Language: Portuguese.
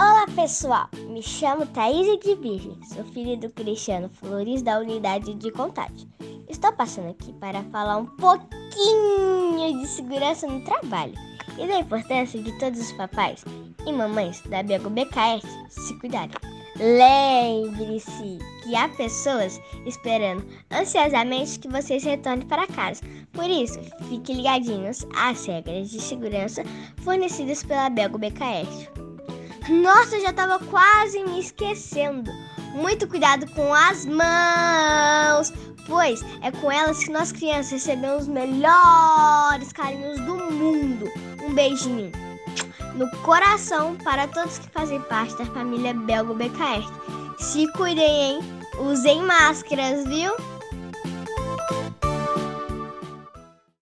Olá pessoal, me chamo Thaís de Virgem, sou filha do Cristiano Flores da unidade de contagem. Estou passando aqui para falar um pouquinho de segurança no trabalho e da importância de todos os papais e mamães da Bego BKS se cuidarem. Lembre-se que há pessoas esperando ansiosamente que vocês retornem para casa. Por isso, fiquem ligadinhos às regras de segurança fornecidas pela Bego BKS. Nossa, já estava quase me esquecendo. Muito cuidado com as mãos, pois é com elas que nós crianças recebemos os melhores carinhos do mundo. Um beijinho no coração para todos que fazem parte da família Belgo BKR. Se cuidem, hein? Usem máscaras, viu?